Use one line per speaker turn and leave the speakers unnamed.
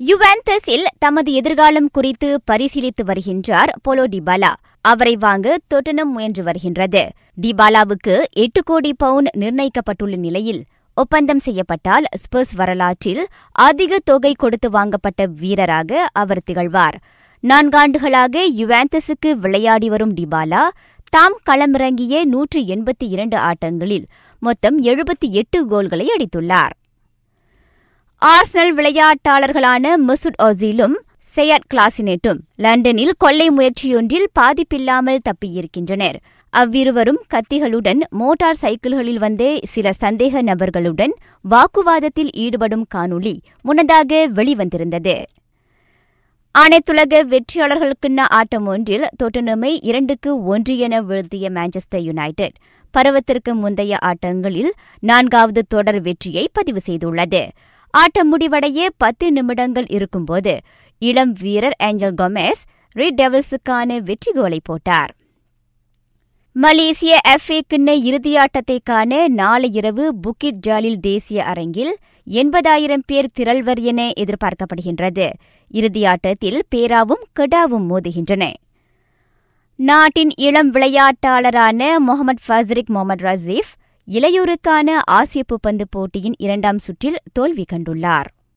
யுவேந்தஸில் தமது எதிர்காலம் குறித்து பரிசீலித்து வருகின்றார் போலோ டிபாலா. அவரை வாங்க தொட்டனம் முயன்று வருகின்றது. டிபாலாவுக்கு எட்டு கோடி பவுன் நிர்ணயிக்கப்பட்டுள்ள நிலையில் ஒப்பந்தம் செய்யப்பட்டால் ஸ்பர்ஸ் வரலாற்றில் அதிக தொகை கொடுத்து வாங்கப்பட்ட வீரராக அவர் திகழ்வார். நான்காண்டுகளாக யுவாந்தஸுக்கு விளையாடி வரும் டிபாலா தாம் களமிறங்கிய நூற்று எண்பத்தி இரண்டு ஆட்டங்களில் மொத்தம் எழுபத்தி எட்டு கோல்களை அடித்துள்ளார். ஆர்சனல் விளையாட்டாளர்களான மசூட் ஒசிலும் செயட் கிளாசினேட்டும் லண்டனில் கொள்ளை முயற்சியொன்றில் பாதிப்பில்லாமல் தப்பியிருக்கின்றனர். அவ்விருவரும் கத்திகளுடன் மோட்டார் சைக்கிள்களில் வந்த சில சந்தேக நபர்களுடன் வாக்குவாதத்தில் ஈடுபடும் காணொளி முன்னதாக வெளிவந்திருந்தது. அனைத்துலக வெற்றியாளர்களுக்கென்ன ஆட்டம் ஒன்றில் தொட்டனமை இரண்டுக்கு ஒன்று என வீழ்த்திய மான்செஸ்டர் யுனைடெட் பருவத்திற்கு முந்தைய ஆட்டங்களில் நான்காவது தொடர் வெற்றியை பதிவு செய்துள்ளது. ஆட்டம் முடிவடைய பத்து நிமிடங்கள் இருக்கும்போது இளம் வீரர் ஏஞ்சல் கொமேஸ் ரெட் டெவல்ஸுக்கான வெற்றி கோலை போட்டார். மலேசிய எஃப்ஏ கிண்ண இறுதியாட்டத்தை காண நாளை இரவு புக்கிட் ஜாலில் தேசிய அரங்கில் எண்பதாயிரம் பேர் திரள்வர் என எதிர்பார்க்கப்படுகின்றது. இறுதியாட்டத்தில் பேராவும் கெடாவும் மோதுகின்றன. நாட்டின் இளம் விளையாட்டாளரான முகமது ஃபஸ்ரிக் முகமது ரசீஃப் இளையோருக்கான ஆசிய பூப்பந்து போட்டியின் இரண்டாம் சுற்றில் தோல்வி கண்டுள்ளார்.